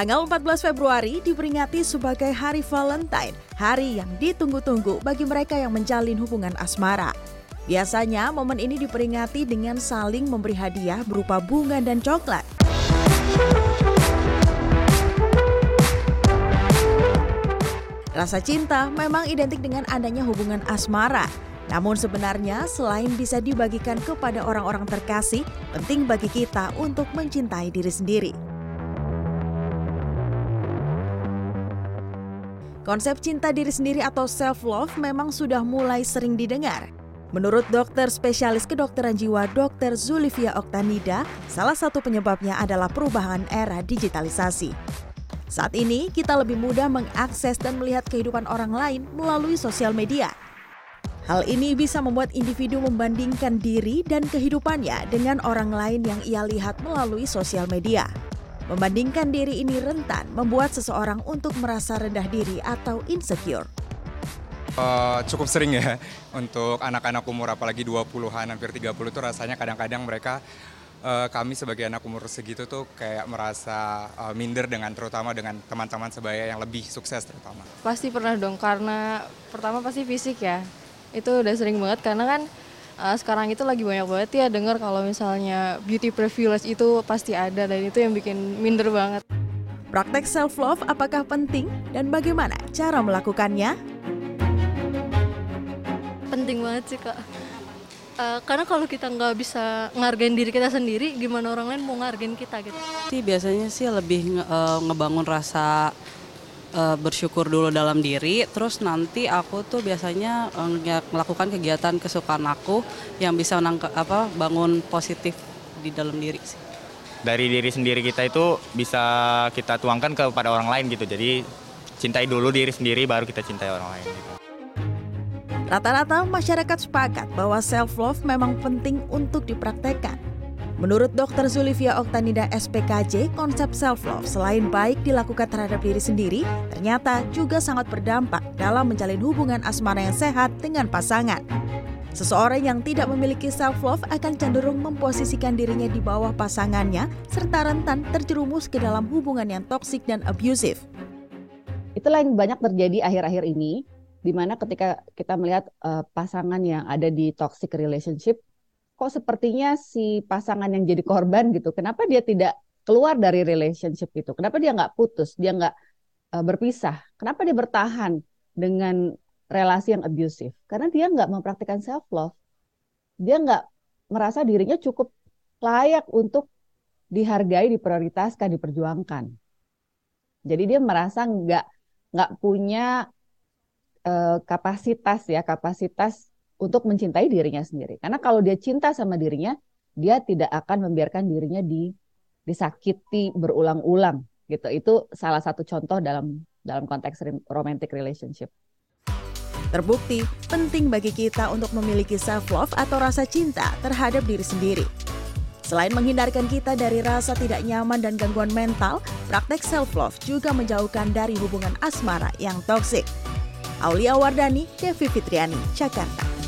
Tanggal 14 Februari diperingati sebagai Hari Valentine, hari yang ditunggu-tunggu bagi mereka yang menjalin hubungan asmara. Biasanya momen ini diperingati dengan saling memberi hadiah berupa bunga dan coklat. Rasa cinta memang identik dengan adanya hubungan asmara. Namun sebenarnya selain bisa dibagikan kepada orang-orang terkasih, penting bagi kita untuk mencintai diri sendiri. Konsep cinta diri sendiri atau self love memang sudah mulai sering didengar. Menurut dokter spesialis kedokteran jiwa Dr. Zulifia Oktanida, salah satu penyebabnya adalah perubahan era digitalisasi. Saat ini, kita lebih mudah mengakses dan melihat kehidupan orang lain melalui sosial media. Hal ini bisa membuat individu membandingkan diri dan kehidupannya dengan orang lain yang ia lihat melalui sosial media. Membandingkan diri ini rentan membuat seseorang untuk merasa rendah diri atau insecure. Uh, cukup sering ya untuk anak-anak umur apalagi 20-an hampir 30 itu rasanya kadang-kadang mereka uh, kami sebagai anak umur segitu tuh kayak merasa uh, minder dengan terutama dengan teman-teman sebaya yang lebih sukses terutama. Pasti pernah dong karena pertama pasti fisik ya itu udah sering banget karena kan uh, sekarang itu lagi banyak banget ya dengar kalau misalnya beauty privilege itu pasti ada dan itu yang bikin minder banget. Praktek self love apakah penting dan bagaimana cara melakukannya? Penting banget sih kak. Uh, karena kalau kita nggak bisa ngargain diri kita sendiri, gimana orang lain mau ngargain kita gitu? Sih biasanya sih lebih nge uh, ngebangun rasa uh, bersyukur dulu dalam diri terus nanti aku tuh biasanya uh, melakukan kegiatan kesukaan aku yang bisa menangka, apa bangun positif di dalam diri sih. Dari diri sendiri kita itu bisa kita tuangkan kepada orang lain gitu. Jadi cintai dulu diri sendiri baru kita cintai orang lain gitu. Rata-rata masyarakat sepakat bahwa self love memang penting untuk dipraktekkan Menurut Dr. Zulivia Oktanida SPKJ, konsep self-love selain baik dilakukan terhadap diri sendiri, ternyata juga sangat berdampak dalam menjalin hubungan asmara yang sehat dengan pasangan. Seseorang yang tidak memiliki self-love akan cenderung memposisikan dirinya di bawah pasangannya, serta rentan terjerumus ke dalam hubungan yang toksik dan abusive. Itulah yang banyak terjadi akhir-akhir ini, di mana ketika kita melihat uh, pasangan yang ada di toxic relationship, kok sepertinya si pasangan yang jadi korban gitu, kenapa dia tidak keluar dari relationship itu? Kenapa dia nggak putus? Dia nggak uh, berpisah? Kenapa dia bertahan dengan relasi yang abusive? Karena dia nggak mempraktikkan self love. Dia nggak merasa dirinya cukup layak untuk dihargai, diprioritaskan, diperjuangkan. Jadi dia merasa nggak nggak punya uh, kapasitas ya kapasitas untuk mencintai dirinya sendiri. Karena kalau dia cinta sama dirinya, dia tidak akan membiarkan dirinya di disakiti berulang-ulang gitu. Itu salah satu contoh dalam dalam konteks romantic relationship. Terbukti penting bagi kita untuk memiliki self love atau rasa cinta terhadap diri sendiri. Selain menghindarkan kita dari rasa tidak nyaman dan gangguan mental, praktek self love juga menjauhkan dari hubungan asmara yang toksik. Aulia Wardani, Devi Fitriani, Jakarta.